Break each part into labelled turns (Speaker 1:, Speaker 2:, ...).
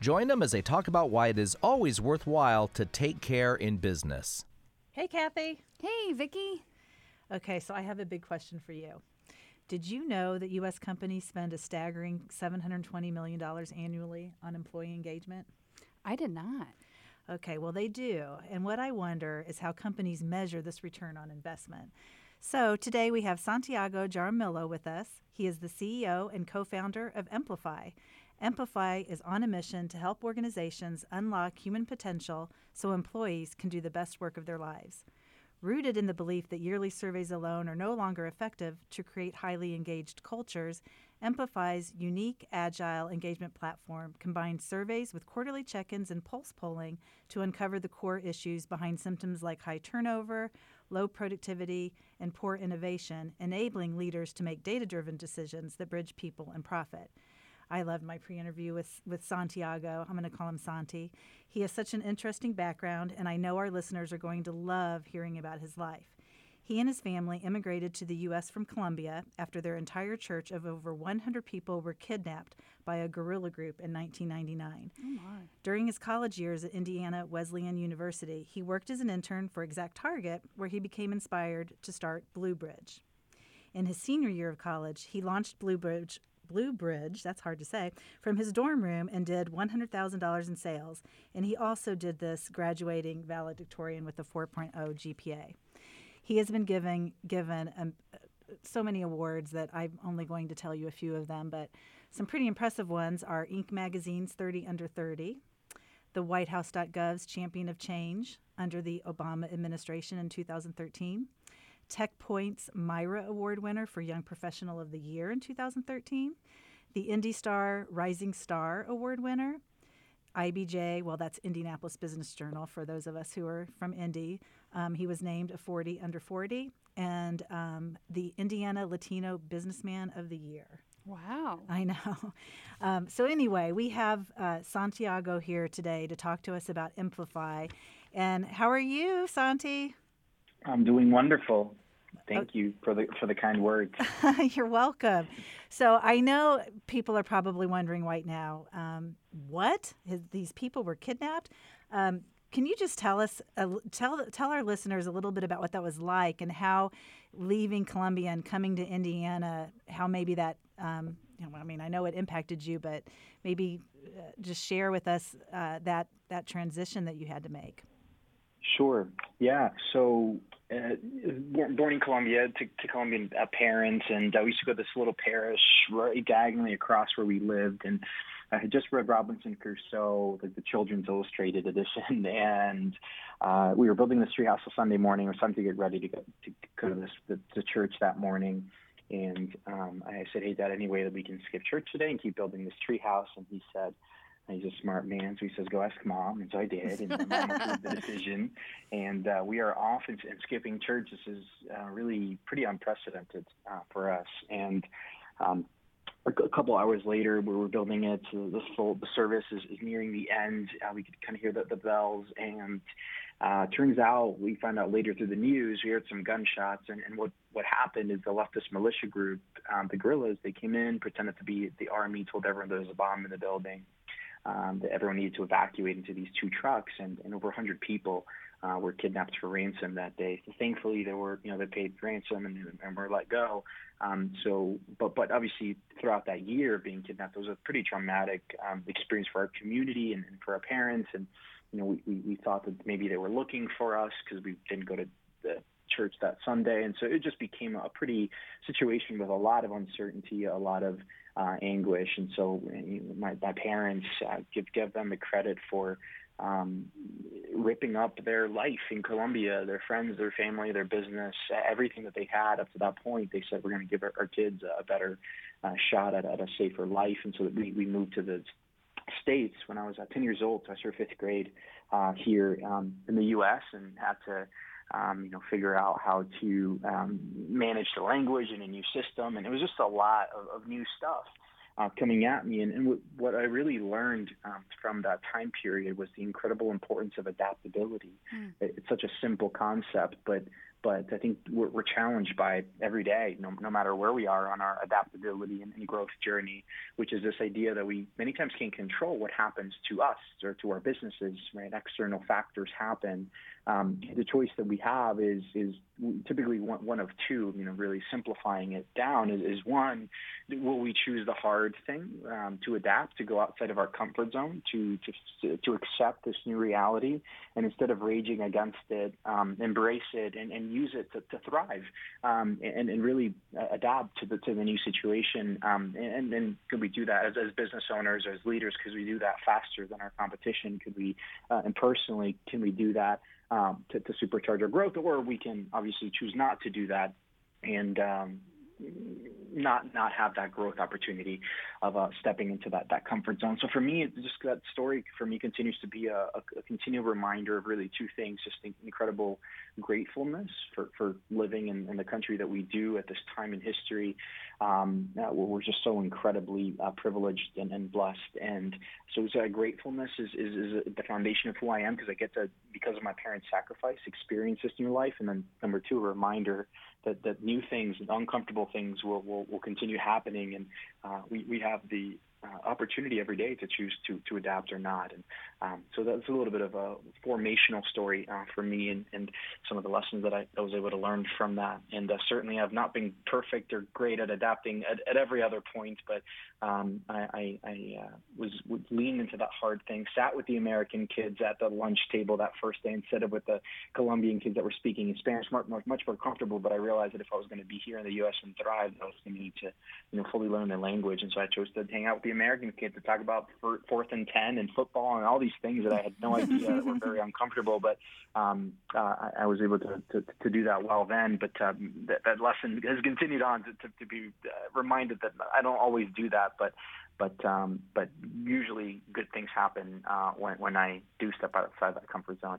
Speaker 1: Join them as they talk about why it is always worthwhile to take care in business.
Speaker 2: Hey, Kathy.
Speaker 3: Hey, Vicki.
Speaker 2: Okay, so I have a big question for you. Did you know that U.S. companies spend a staggering $720 million annually on employee engagement?
Speaker 3: I did not.
Speaker 2: Okay, well, they do. And what I wonder is how companies measure this return on investment. So today we have Santiago Jaramillo with us. He is the CEO and co founder of Emplify. Emplify is on a mission to help organizations unlock human potential so employees can do the best work of their lives. Rooted in the belief that yearly surveys alone are no longer effective to create highly engaged cultures, Emplify's unique, agile engagement platform combines surveys with quarterly check ins and pulse polling to uncover the core issues behind symptoms like high turnover, low productivity, and poor innovation, enabling leaders to make data driven decisions that bridge people and profit. I loved my pre-interview with with Santiago. I'm going to call him Santi. He has such an interesting background, and I know our listeners are going to love hearing about his life. He and his family immigrated to the U.S. from Colombia after their entire church of over 100 people were kidnapped by a guerrilla group in 1999.
Speaker 3: Oh
Speaker 2: During his college years at Indiana Wesleyan University, he worked as an intern for ExactTarget, where he became inspired to start Blue Bridge. In his senior year of college, he launched Blue Bridge Blue Bridge, that's hard to say, from his dorm room and did $100,000 in sales. And he also did this graduating valedictorian with a 4.0 GPA. He has been giving, given um, so many awards that I'm only going to tell you a few of them, but some pretty impressive ones are Inc. Magazine's 30 Under 30, the WhiteHouse.gov's Champion of Change under the Obama administration in 2013. TechPoint's Mira Award winner for Young Professional of the Year in 2013, the IndyStar Rising Star Award winner, IBJ, well, that's Indianapolis Business Journal for those of us who are from Indy. Um, he was named a 40 under 40, and um, the Indiana Latino Businessman of the Year.
Speaker 3: Wow.
Speaker 2: I know. Um, so, anyway, we have uh, Santiago here today to talk to us about Emplify. And how are you, Santi?
Speaker 4: I'm doing wonderful. Thank you for the for the kind words.
Speaker 2: You're welcome. So I know people are probably wondering right now, um, what His, these people were kidnapped. Um, can you just tell us, uh, tell tell our listeners a little bit about what that was like and how leaving Colombia and coming to Indiana, how maybe that, um, you know, I mean, I know it impacted you, but maybe uh, just share with us uh, that that transition that you had to make.
Speaker 4: Sure. Yeah. So, uh, born in Colombia to, to Colombian uh, parents, and uh, we used to go to this little parish right diagonally across where we lived, and I had just read Robinson Crusoe, like the Children's Illustrated edition, and uh, we were building this treehouse on Sunday morning. It was time to get ready to go to go to this the, the church that morning. And um, I said, "Hey, Dad, any way that we can skip church today and keep building this treehouse?" And he said, he's a smart man, so he says, "Go ask mom." And so I did, and my mom made the decision. And uh, we are off and, and skipping church. This is uh, really pretty unprecedented uh, for us. And um, a couple hours later, we were building it. So the full the service is, is nearing the end. Uh, we could kind of hear the, the bells, and uh, turns out we found out later through the news we heard some gunshots. And, and what what happened is the leftist militia group, um, the guerrillas, they came in, pretended to be the army, told everyone there was a bomb in the building um, that everyone needed to evacuate into these two trucks, and, and over 100 people uh, were kidnapped for ransom that day. So thankfully, they were, you know, they paid ransom and, and were let go. Um, so, but but obviously, throughout that year being kidnapped, was a pretty traumatic um, experience for our community and, and for our parents. And you know, we, we, we thought that maybe they were looking for us because we didn't go to the church that Sunday, and so it just became a pretty situation with a lot of uncertainty, a lot of uh, anguish. And so my, my parents uh, give give them the credit for um, ripping up their life in Colombia, their friends, their family, their business, everything that they had up to that point. They said we're going to give our, our kids a better uh, shot at, at a safer life, and so we we moved to the States when I was uh, 10 years old. So I started fifth grade uh, here um, in the U.S. and had to um, you know, figure out how to um, manage the language in a new system, and it was just a lot of, of new stuff uh, coming at me. And, and w- what I really learned um, from that time period was the incredible importance of adaptability. Mm. It, it's such a simple concept, but but I think we're, we're challenged by it every day, no, no matter where we are on our adaptability and, and growth journey, which is this idea that we many times can't control what happens to us or to our businesses. Right, external factors happen, um, the choice that we have is is typically one, one of two. You know, really simplifying it down is, is one: will we choose the hard thing um, to adapt, to go outside of our comfort zone, to to to accept this new reality, and instead of raging against it, um, embrace it and, and use it to, to thrive um, and, and really adapt to the to the new situation. Um, and, then could we do that as, as business owners, as leaders? Could we do that faster than our competition? Could we, uh, and personally, can we do that? Um, to, to supercharge our growth, or we can obviously choose not to do that. And um, not not have that growth opportunity of uh, stepping into that that comfort zone. So for me, just that story for me continues to be a, a, a continual reminder of really two things: just incredible gratefulness for for living in, in, the country that we do at this time in history, um, uh, we're just so incredibly uh, privileged and, and, blessed. And so, uh, gratefulness is, is, is the foundation of who I am because I get to, because of my parents' sacrifice, experience this new life. And then number two, a reminder that, that new things, uncomfortable things will, will, will continue happening. And uh, we, we have the uh, opportunity every day to choose to, to adapt or not. And um, so that's a little bit of a formational story uh, for me and, and some of the lessons that I, I was able to learn from that. And uh, certainly I've not been perfect or great at adapting at, at every other point, but um, I, I, I uh, was would lean into that hard thing, sat with the American kids at the lunch table that first day instead of with the Colombian kids that were speaking in Spanish, much, much more comfortable. But I realized that if I was going to be here in the U.S. and thrive, I was going to need to, you know, fully learn the language. And so I chose to hang out with the American kid to talk about fourth and ten and football and all these things that I had no idea that were very uncomfortable. But um, uh, I, I was able to, to, to do that well then. But um, that, that lesson has continued on to, to, to be uh, reminded that I don't always do that, but but um, but usually good things happen uh, when when I do step outside that comfort zone.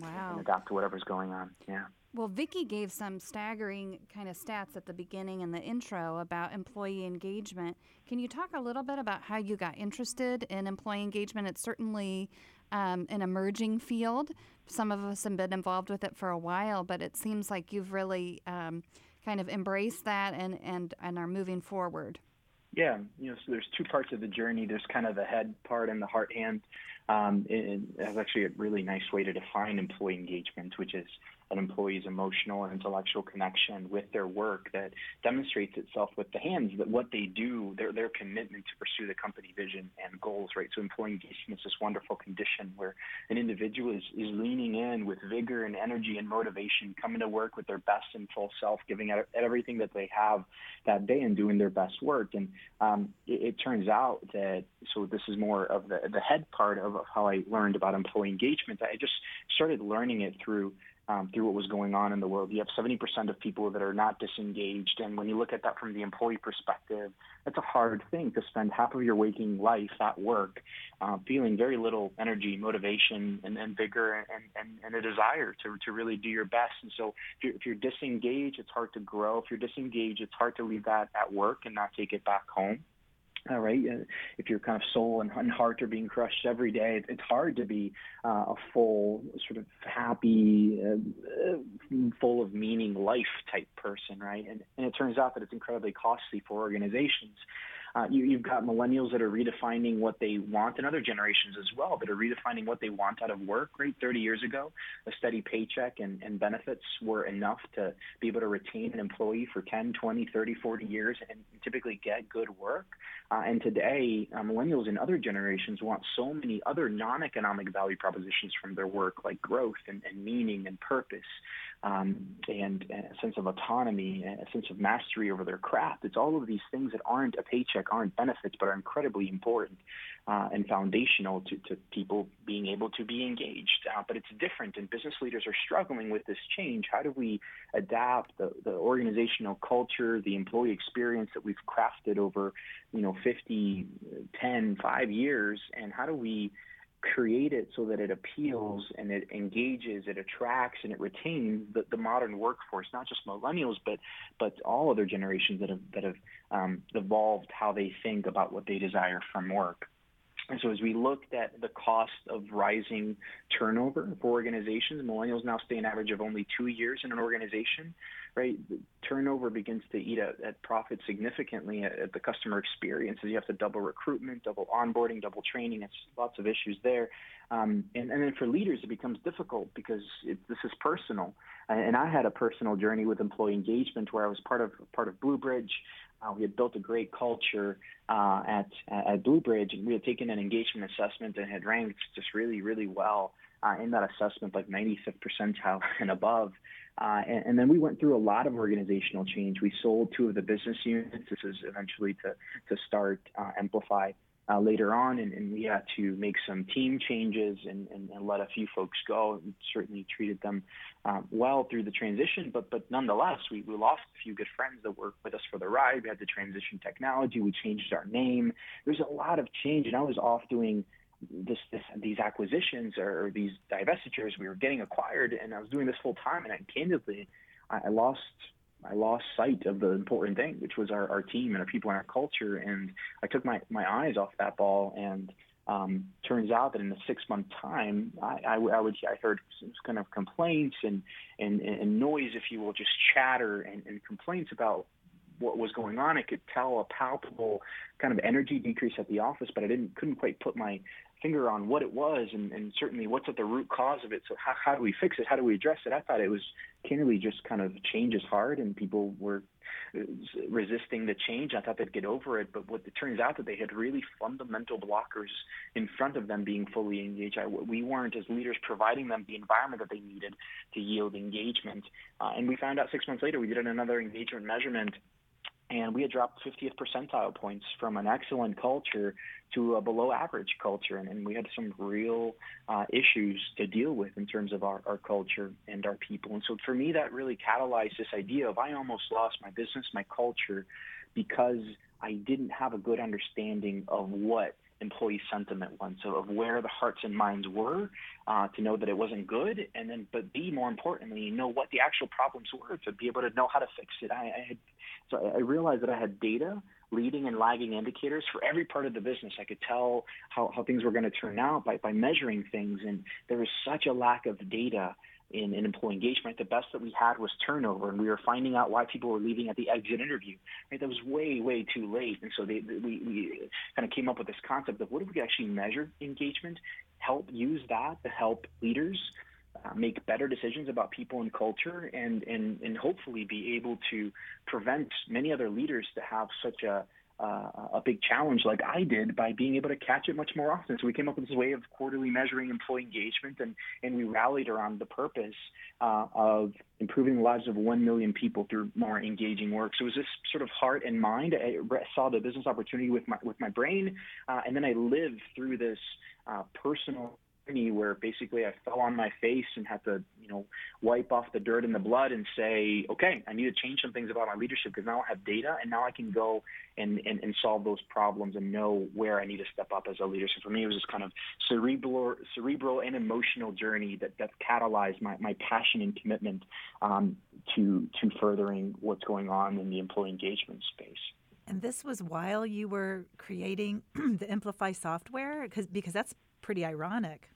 Speaker 3: Wow.
Speaker 4: And adapt to whatever's going on. Yeah.
Speaker 3: Well, Vicki gave some staggering kind of stats at the beginning in the intro about employee engagement. Can you talk a little bit about how you got interested in employee engagement? It's certainly um, an emerging field. Some of us have been involved with it for a while, but it seems like you've really um, kind of embraced that and, and, and are moving forward.
Speaker 4: Yeah, you know, so there's two parts of the journey. There's kind of the head part and the heart hand. Um, and that's actually a really nice way to define employee engagement, which is an employee's emotional and intellectual connection with their work that demonstrates itself with the hands, that what they do, their, their commitment to pursue the company vision and goals, right? So employee engagement is this wonderful condition where an individual is, is leaning in with vigor and energy and motivation, coming to work with their best and full self, giving out everything that they have that day and doing their best work. And um, it, it, turns out that, so this is more of the, the head part of, of how I learned about employee engagement. I just started learning it through um, through what was going on in the world. You have 70% of people that are not disengaged. And when you look at that from the employee perspective, that's a hard thing to spend half of your waking life at work uh, feeling very little energy, motivation, and, and vigor and, and, and a desire to, to really do your best. And so if you're, if you're disengaged, it's hard to grow. If you're disengaged, it's hard to leave that at work and not take it back home. All right. Uh, if your kind of soul and, heart are being crushed every day, it's hard to be uh, a full, sort of happy, uh, full of meaning life type person, right? And, and it turns out that it's incredibly costly for organizations uh, you, have got millennials that are redefining what they want, and other generations as well that are redefining what they want out of work. Right, 30 years ago, a steady paycheck and, and benefits were enough to be able to retain an employee for 10, 20, 30, 40 years and typically get good work. Uh, and today, uh, millennials and other generations want so many other non-economic value propositions from their work, like growth and, and meaning and purpose um, and a sense of autonomy, a sense of mastery over their craft. It's all of these things that aren't a paycheck paycheck aren't benefits, but are incredibly important uh, and foundational to, to people being able to be engaged. Uh, but it's different, and business leaders are struggling with this change. How do we adapt the, the organizational culture, the employee experience that we've crafted over, you know, 50, 10, 5 years, and how do we create it so that it appeals and it engages, it attracts, and it retains the, the modern workforce, not just millennials, but but all other generations that have that have um, evolved how they think about what they desire from work. And so as we looked at the cost of rising turnover for organizations, millennials now stay an average of only two years in an organization, right? The turnover begins to eat at, at profit significantly at, at the customer experience. You have to double recruitment, double onboarding, double training. It's lots of issues there. Um, and, and then for leaders, it becomes difficult because it, this is personal. And I had a personal journey with employee engagement where I was part of part of Bluebridge. Uh, we had built a great culture uh, at at Bluebridge, and we had taken an engagement assessment and had ranked just really, really well uh, in that assessment, like 95th percentile and above. Uh, and, and, then we went through a lot of organizational change. We sold two of the business units. This is eventually to to start uh, Emplify uh, later on, and, and, we had to make some team changes and, and, and let a few folks go. We certainly treated them um, well through the transition, but but nonetheless, we, we lost a few good friends that were with us for the ride. We had to transition technology. We changed our name. There's a lot of change, and I was off doing this, this these acquisitions or, or these divestitures. We were getting acquired, and I was doing this full time. And I, candidly, I, I lost I lost sight of the important thing, which was our, our team and our people and our culture. And I took my, my eyes off that ball. And um, turns out that in a six month time, I, I, I, would I heard some kind of complaints and, and, and noise, if you will, just chatter and, and complaints about what was going on. I could tell a palpable kind of energy decrease at the office, but I didn't couldn't quite put my finger on what it was and, and certainly what's at the root cause of it. So how, how do we fix it? How do we address it? I thought it was candidly just kind of change is hard and people were uh, resisting the change. I thought they'd get over it, but what it turns out that they had really fundamental blockers in front of them being fully engaged. I, we weren't as leaders providing them the environment that they needed to yield engagement. Uh, and we found out six months later, we did another engagement measurement and we had dropped 50th percentile points from an excellent culture to a below average culture and, and we had some real uh, issues to deal with in terms of our, our culture and our people. And so for me that really catalyzed this idea of i almost lost my business my culture because i didn't have a good understanding of what employee sentiment was, so of where the hearts and minds were, uh, to know that it wasn't good, and then, but B, more importantly, know what the actual problems were to be able to know how to fix it. I, I had, so I realized that I had data, leading and lagging indicators for every part of the business. I could tell how, how things were going to turn out by, by measuring things, and there was such a lack of data in, in employee engagement. The best that we had was turnover, and we were finding out why people were leaving at the exit interview. Right, that was way, way too late, and so they, they, we, we kind of came up with this concept of what if we could actually measure engagement, help use that to help leaders uh, make better decisions about people and culture, and, and and hopefully be able to prevent many other leaders to have such a uh, a big challenge like I did by being able to catch it much more often. So we came up with this way of quarterly measuring employee engagement, and, and we rallied around the purpose uh, of improving the lives of 1 million people through more engaging work. So it was this sort of heart and mind. I saw the business opportunity with my, with my brain, uh, and then I lived through this uh, personal journey where basically I fell on my face and had to, you know, wipe off the dirt and the blood and say, okay, I need to change some things about my leadership because now I have data and now I can go and, and, and solve those problems and know where I need to step up as a leader. So for me, it was this kind of cerebral, cerebral and emotional journey that, that catalyzed my, my passion and commitment um, to, to furthering what's going on in the employee engagement space.
Speaker 2: And this was while you were creating the Emplify software, because because that's pretty ironic.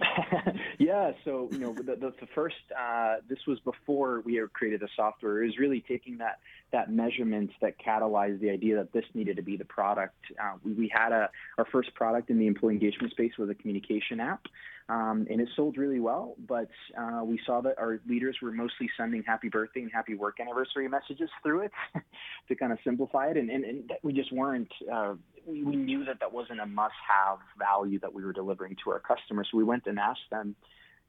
Speaker 4: yeah, so you know the, the, the first uh, this was before we created the software. It was really taking that that measurement that catalyzed the idea that this needed to be the product. Uh, we, we, had a our first product in the employee engagement space was a communication app, um, and it sold really well. But uh, we saw that our leaders were mostly sending happy birthday and happy work anniversary messages through it to kind of simplify it, and, and, and we just weren't uh, we, we knew that that wasn't a must-have value that we were delivering to our customers. So we went and asked them,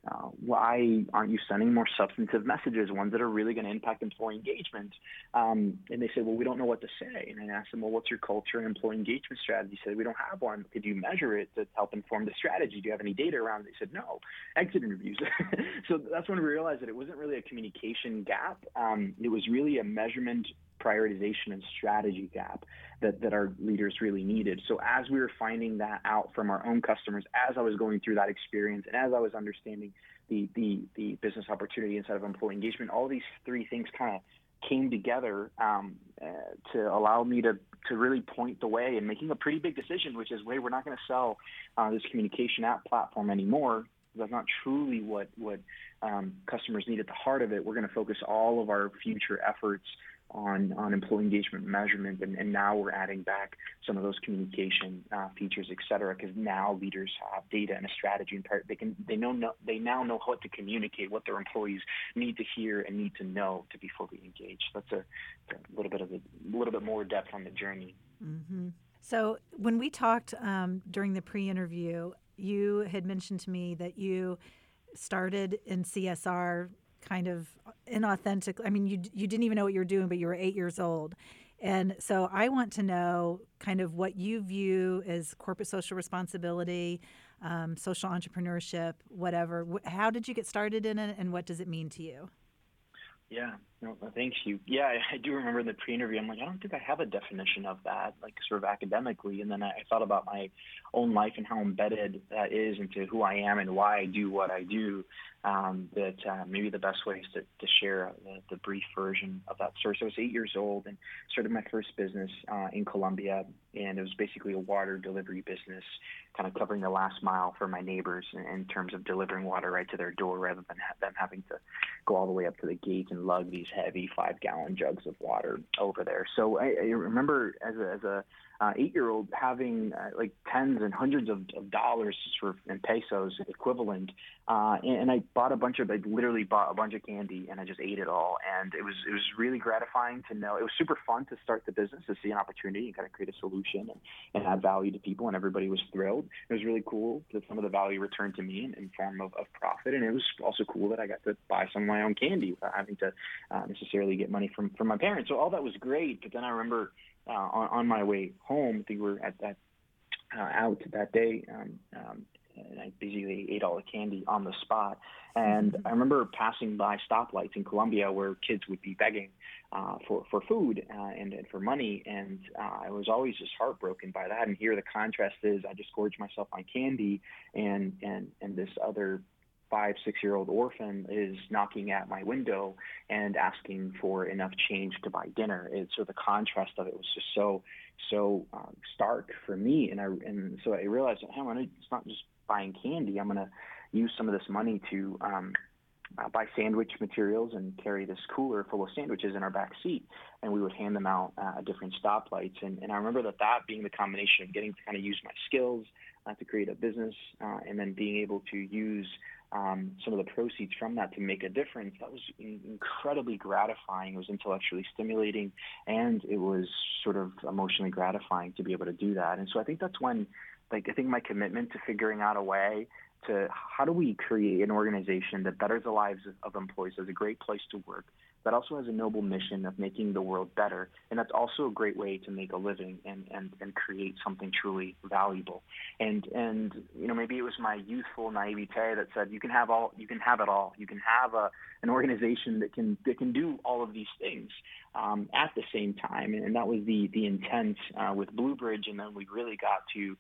Speaker 4: uh, why aren't you sending more substantive messages, ones that are really going to impact employee engagement? Um, and they said, well, we don't know what to say. And I asked them, well, what's your culture and employee engagement strategy? They said, we don't have one. Could you measure it to help inform the strategy? Do you have any data around it? They said, no. Exit interviews. so that's when we realized that it wasn't really a communication gap. Um, it was really a measurement prioritization and strategy gap that, that our leaders really needed. So as we were finding that out from our own customers, as I was going through that experience, and as I was understanding the the, the business opportunity inside of employee engagement, all these three things kind of came together um, uh, to allow me to to really point the way and making a pretty big decision, which is, wait, we're not going to sell uh, this communication app platform anymore. That's not truly what what um, customers need at the heart of it. We're going to focus all of our future efforts on, on employee engagement measurement, and, and now we're adding back some of those communication uh, features, et cetera, because now leaders have data and a strategy, and they can they know, know they now know how to communicate what their employees need to hear and need to know to be fully engaged. That's a, a little bit of a, a little bit more depth on the journey.
Speaker 2: Mm-hmm. So when we talked um, during the pre-interview, you had mentioned to me that you started in CSR kind of inauthentic. I mean, you you didn't even know what you were doing, but you were eight years old. And so I want to know kind of what you view as corporate social responsibility, um, social entrepreneurship, whatever. How did you get started in it, and what does it mean to you?
Speaker 4: Yeah, no, thanks you. Yeah, I, do remember in the pre-interview. I'm like, I don't think I have a definition of that, like sort of academically. And then I thought about my own life and how embedded that is into who I am and why I do what I do um, that uh, maybe the best way is to, to share the, the, brief version of that story. So I was eight years old and started my first business uh, in Colombia, and it was basically a water delivery business, kind of covering the last mile for my neighbors in, in terms of delivering water right to their door rather than ha- them having to go all the way up to the gate and lug these heavy five-gallon jugs of water over there. So I, I remember as a, as a uh, eight-year-old having uh, like tens and hundreds of, of dollars for in pesos equivalent, uh, and, and I bought a bunch of I literally bought a bunch of candy and I just ate it all, and it was it was really gratifying to know. It was super fun to start the business to see an opportunity and kind of create a solution and, and add value to people, and everybody was thrilled. It was really cool that some of the value returned to me in, in form of, of profit, and it was also cool that I got to buy some of my own candy without having to uh, necessarily get money from from my parents. So all that was great, but then I remember uh, on, on my way home. We were at that uh, out that day, um, um, and I basically ate all the candy on the spot. And mm-hmm. I remember passing by stoplights in Colombia where kids would be begging uh, for for food uh, and, and for money, and uh, I was always just heartbroken by that. And here the contrast is, I just gorged myself on candy, and and and this other five, six year old orphan is knocking at my window and asking for enough change to buy dinner. It, so the contrast of it was just so, so um, stark for me. And I, and so I realized, hey, on, it's not just buying candy. I'm going to use some of this money to, um, uh, buy sandwich materials and carry this cooler full of sandwiches in our back seat, and we would hand them out uh, at different stoplights. And, and I remember that that being the combination of getting to kind of use my skills uh, to create a business, uh, and then being able to use um, some of the proceeds from that to make a difference, that was in- incredibly gratifying. It was intellectually stimulating, and it was sort of emotionally gratifying to be able to do that. And so I think that's when, like, I think my commitment to figuring out a way to how do we create an organization that betters the lives of employees as a great place to work that also has a noble mission of making the world better. And that's also a great way to make a living and, and, and create something truly valuable. And and you know, maybe it was my youthful naivete that said you can have all you can have it all. You can have a an organization that can that can do all of these things um, at the same time. And that was the the intent uh, with Bluebridge and then we really got to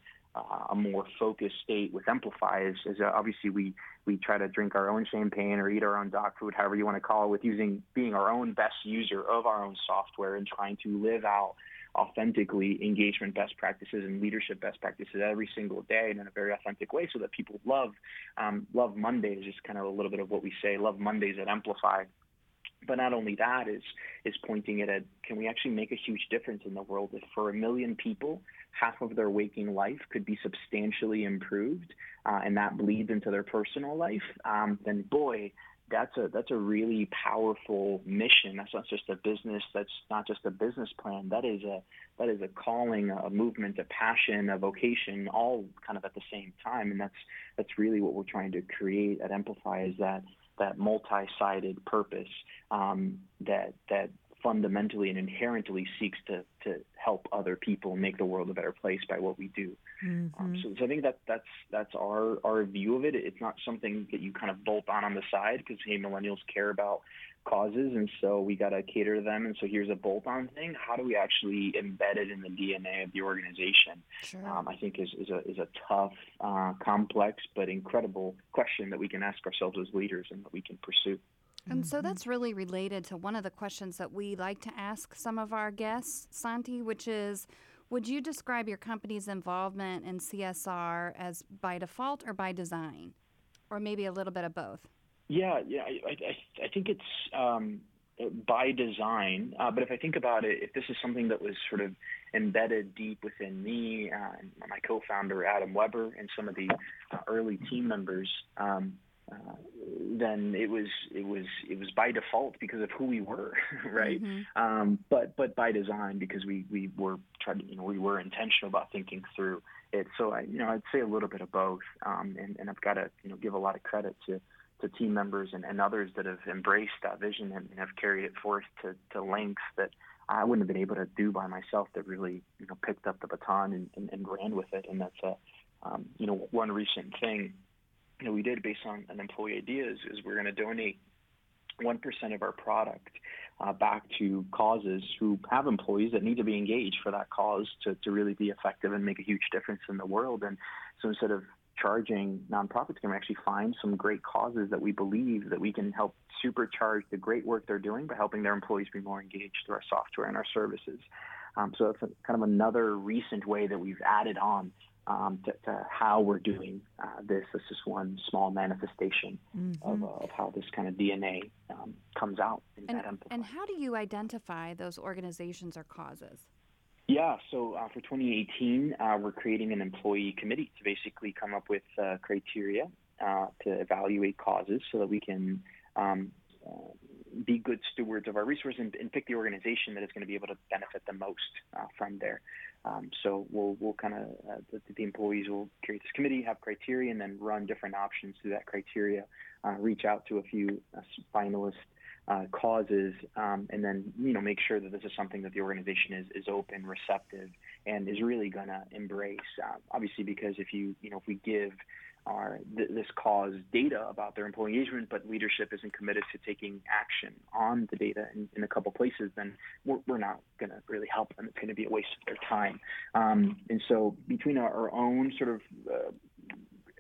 Speaker 4: uh, a more focused state with Emplify is, is uh, obviously we we try to drink our own champagne or eat our own dog food, however you want to call it, with using being our own best user of our own software and trying to live out authentically engagement best practices and leadership best practices every single day and in a very authentic way so that people love um, love Mondays is kind of a little bit of what we say love Mondays at Emplify but not only that is is pointing it at can we actually make a huge difference in the world if for a million people half of their waking life could be substantially improved uh, and that bleeds into their personal life um, then boy that's a that's a really powerful mission. That's not just a business. That's not just a business plan. That is a that is a calling, a movement, a passion, a vocation, all kind of at the same time. And that's that's really what we're trying to create at Emplify is that that multi-sided purpose um, that that fundamentally and inherently seeks to to help other people make the world a better place by what we do. Mm-hmm. Um, so, so, I think that that's that's our our view of it. It's not something that you kind of bolt on on the side because hey, millennials care about causes, and so we got to cater to them. And so here's a bolt-on thing. How do we actually embed it in the DNA of the organization? Sure. Um, I think is is a is a tough, uh, complex, but incredible question that we can ask ourselves as leaders and that we can pursue.
Speaker 3: And so mm-hmm. that's really related to one of the questions that we like to ask some of our guests, Santi, which is would you describe your company's involvement in CSR as by default or by design? Or maybe a little bit of both?
Speaker 4: Yeah, yeah, I, I, I think it's um, by design. Uh, but if I think about it, if this is something that was sort of embedded deep within me, uh, and my co-founder Adam Weber, and some of the uh, early team members, um, uh, then it was it was it was by default because of who we were, right? Mm-hmm. Um, but but by design because we we were trying to you know we were intentional about thinking through it. So I you know I'd say a little bit of both, um, and and I've got to you know give a lot of credit to to team members and, and others that have embraced that vision and, and have carried it forth to, to lengths that I wouldn't have been able to do by myself. That really you know picked up the baton and, and, and ran with it, and that's a um, you know one recent thing you know, we did based on an employee idea is, is we're going to donate 1% of our product uh, back to causes who have employees that need to be engaged for that cause to, to really be effective and make a huge difference in the world. And so instead of charging nonprofits, can actually find some great causes that we believe that we can help supercharge the great work they're doing by helping their employees be more engaged through our software and our services. Um, so that's a, kind of another recent way that we've added on um, to, to, how we're doing uh, this. This is one small manifestation mm-hmm. of, uh, of, how this kind of DNA um, comes out.
Speaker 3: And, and, how do you identify those organizations or causes?
Speaker 4: Yeah, so uh, for 2018, uh, we're creating an employee committee to basically come up with uh, criteria uh, to evaluate causes so that we can um, be good stewards of our resources and, and, pick the organization that is going to be able to benefit the most from there. Um, so we'll we'll kind of uh, the, the, employees will create this committee, have criteria, and then run different options through that criteria. Uh, reach out to a few uh, finalist uh, causes, um, and then you know make sure that this is something that the organization is is open, receptive, and is really going to embrace. Uh, obviously, because if you you know if we give are th- this cause data about their employee engagement, but leadership isn't committed to taking action on the data in, in a couple places, then we're, we're not going to really help them. It's going to be a waste of their time. Um, and so between our, our own sort of uh,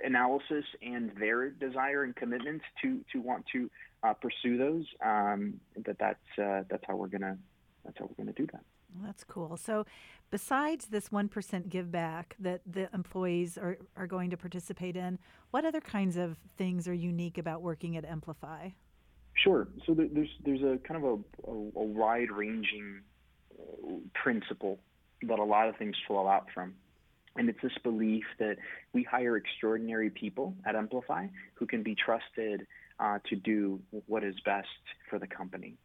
Speaker 4: analysis and their desire and commitment to to want to uh, pursue those, um, that that's uh, that's how we're gonna that's how we're gonna do that.
Speaker 2: Well, that's cool. So, besides this 1% give back that the employees are, are going to participate in, what other kinds of things are unique about working at Emplify?
Speaker 4: Sure. So, there's, there's a kind of a, a, a wide ranging uh, principle that a lot of things flow out from. And it's this belief that we hire extraordinary people at Emplify who can be trusted uh, to do what is best for the company.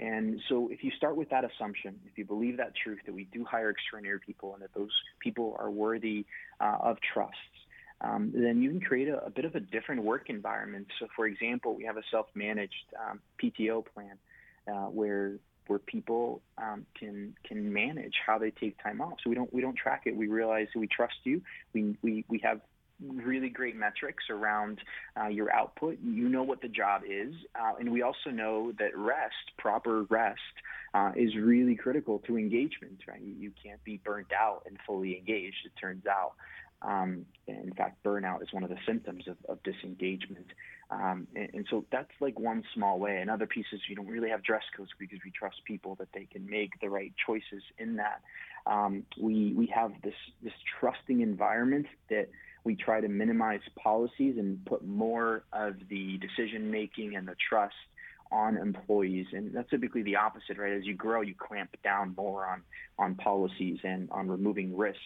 Speaker 4: And so, if you start with that assumption, if you believe that truth that we do hire extraordinary people and that those people are worthy uh, of trust, um, then you can create a, a, bit of a different work environment. So, for example, we have a self-managed um, PTO plan uh, where where people um, can can manage how they take time off. So we don't we don't track it. We realize we trust you. We we we have really great metrics around uh, your output. You know what the job is, uh, and we also know that rest, proper rest, uh, is really critical to engagement. Right, you, you, can't be burnt out and fully engaged. It turns out. Um, in fact, burnout is one of the symptoms of, of disengagement. Um, and, and, so that's like one small way. And other pieces, you don't really have dress codes because we trust people that they can make the right choices in that. Um, we we have this this trusting environment that we try to minimize policies and put more of the decision making and the trust on employees, and that's typically the opposite, right? As you grow, you clamp down more on on policies and on removing risk,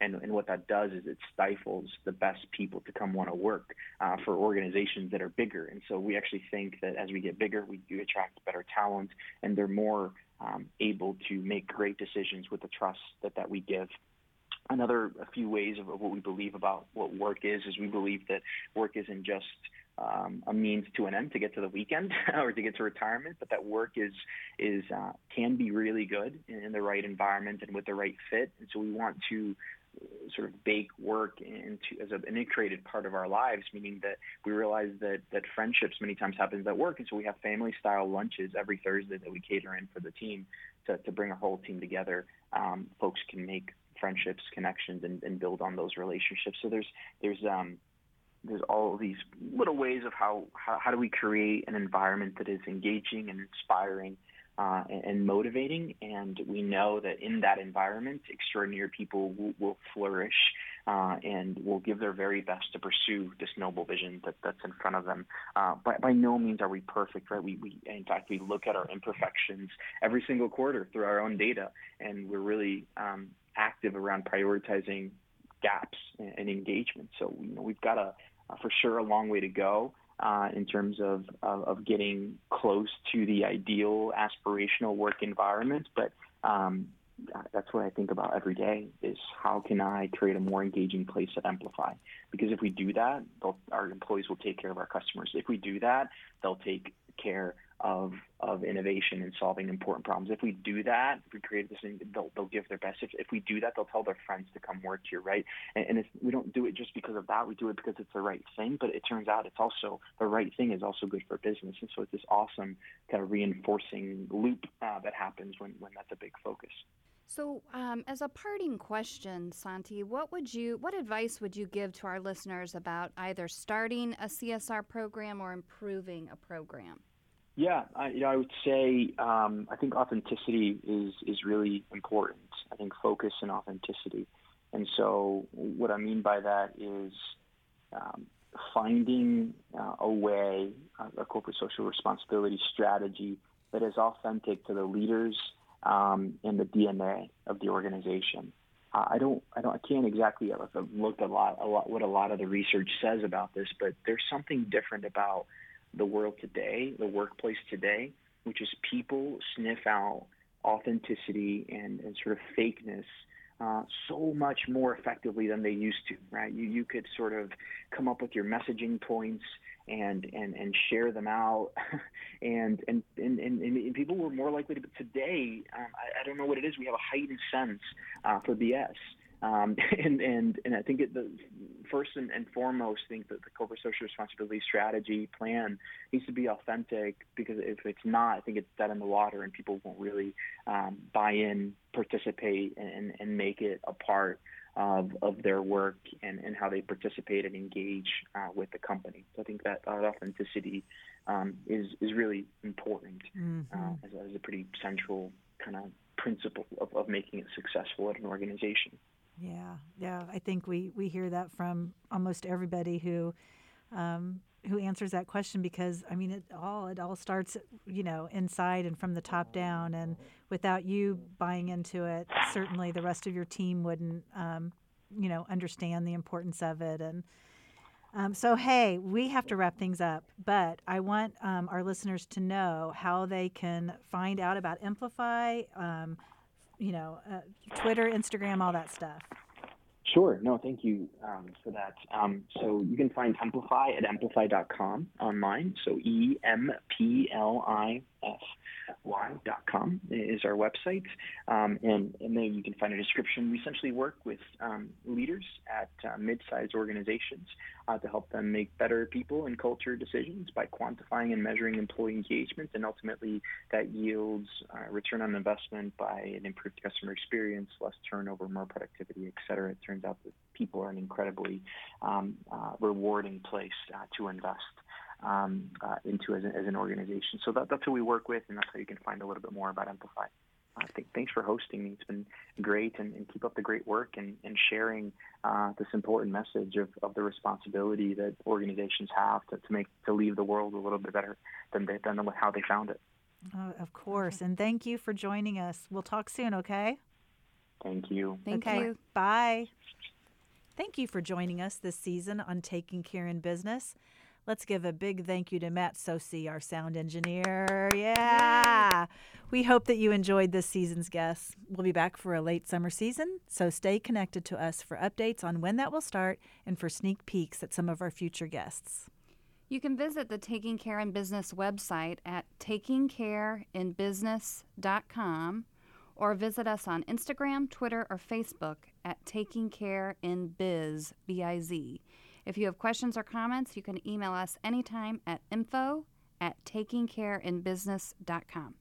Speaker 4: and and what that does is it stifles the best people to come want to work uh, for organizations that are bigger. And so we actually think that as we get bigger, we do attract better talent, and they're more um, able to make great decisions with the trust that that we give another a few ways of, what we believe about what work is is we believe that work isn't just um, a means to an end to get to the weekend or to get to retirement, but that work is is uh, can be really good in, in, the right environment and with the right fit. And so we want to uh, sort of bake work into as an integrated part of our lives, meaning that we realize that that friendships many times happens at work, and so we have family style lunches every Thursday that we cater in for the team to, to bring our whole team together. Um, folks can make friendships, connections, and, and, build on those relationships. So there's there's um, there's all these little ways of how, how, how do we create an environment that is engaging and inspiring uh, and, and, motivating. And we know that in that environment, extraordinary people will, will flourish uh, and will give their very best to pursue this noble vision that, that's in front of them. Uh, by, by no means are we perfect, right? We, we, in fact, we look at our imperfections every single quarter through our own data, and we're really um, active around prioritizing gaps and engagement. So you know we've got uh, for sure a long way to go uh, in terms of, of, of getting close to the ideal aspirational work environment. But um, that's what I think about every day is how can I create a more engaging place at Emplify? Because if we do that, our employees will take care of our customers. If we do that, they'll take care of of innovation and solving important problems. If we do that, if we create this, they'll, they'll give their best. If, if we do that, they'll tell their friends to come work here, right? And, and we don't do it just because of that. We do it because it's the right thing. But it turns out it's also the right thing is also good for business. And so it's this awesome kind of reinforcing loop uh, that happens when when that's a big focus.
Speaker 3: So, um, as a parting question, Santi, what would you, what advice would you give to our listeners about either starting a CSR program or improving a program?
Speaker 4: Yeah, I, you know, I would say um, I think authenticity is is really important. I think focus and authenticity, and so what I mean by that is um, finding uh, a way, a corporate social responsibility strategy that is authentic to the leaders um, and the DNA of the organization. Uh, I don't, I don't, I can't exactly look a lot, a lot what a lot of the research says about this, but there's something different about the world today, the workplace today, which is people sniff out authenticity and, and sort of fakeness uh, so much more effectively than they used to, right? You, you could sort of come up with your messaging points and, and, and share them out. and, and, and, and, people were more likely to, but today, um, I, I don't know what it is. We have a heightened sense uh, for BS. Um, and, and, and I think it, the first and, and foremost, I think that the corporate social responsibility strategy plan needs to be authentic because if it's not, I think it's dead in the water and people won't really um, buy in, participate, and, and make it a part of, of their work and, and how they participate and engage uh, with the company. So I think that, that authenticity um, is, is really important mm-hmm. uh, as, as a pretty central kind of principle of, of making it successful at an organization.
Speaker 2: Yeah, yeah. I think we we hear that from almost everybody who um, who answers that question because I mean it all it all starts you know inside and from the top down and without you buying into it certainly the rest of your team wouldn't um, you know understand the importance of it and um, so hey we have to wrap things up but I want um, our listeners to know how they can find out about Emplify um, you know, uh, Twitter, Instagram, all that stuff?
Speaker 4: Sure. No, thank you um, for that. Um, so you can find Emplify at emplify.com online. So E M P L I F y.com is our website. Um, and, and then you can find a description. We essentially work with um, leaders at uh, mid-sized organizations uh, to help them make better people and culture decisions by quantifying and measuring employee engagement. And ultimately, that yields uh, return on investment by an improved customer experience, less turnover, more productivity, et cetera. It turns out that people are an incredibly um, uh, rewarding place uh, to invest um, uh, into as, a, as, an organization. So that, that's who we work with, and that's how you can find a little bit more about Emplify. Uh, th- thanks for hosting me. It's been great, and, and keep up the great work and, and sharing uh, this important message of, of the responsibility that organizations have to, to make to leave the world a little bit better than they, than how they found it.
Speaker 2: Oh, of course, and thank you for joining us. We'll talk soon. Okay.
Speaker 4: Thank you.
Speaker 3: Thank
Speaker 2: okay.
Speaker 3: you.
Speaker 2: Bye. Thank you for joining us this season on Taking Care in Business. Let's give a big thank you to Matt Sosi, our sound engineer. Yeah. We hope that you enjoyed this season's guests. We'll be back for a late summer season, so stay connected to us for updates on when that will start and for sneak peeks at some of our future guests.
Speaker 3: You can visit the Taking Care in Business website at takingcareinbusiness.com or visit us on Instagram, Twitter, or Facebook at Taking Care in Biz, B-I-Z. If you have questions or comments, you can email us anytime at info at takingcareinbusiness.com.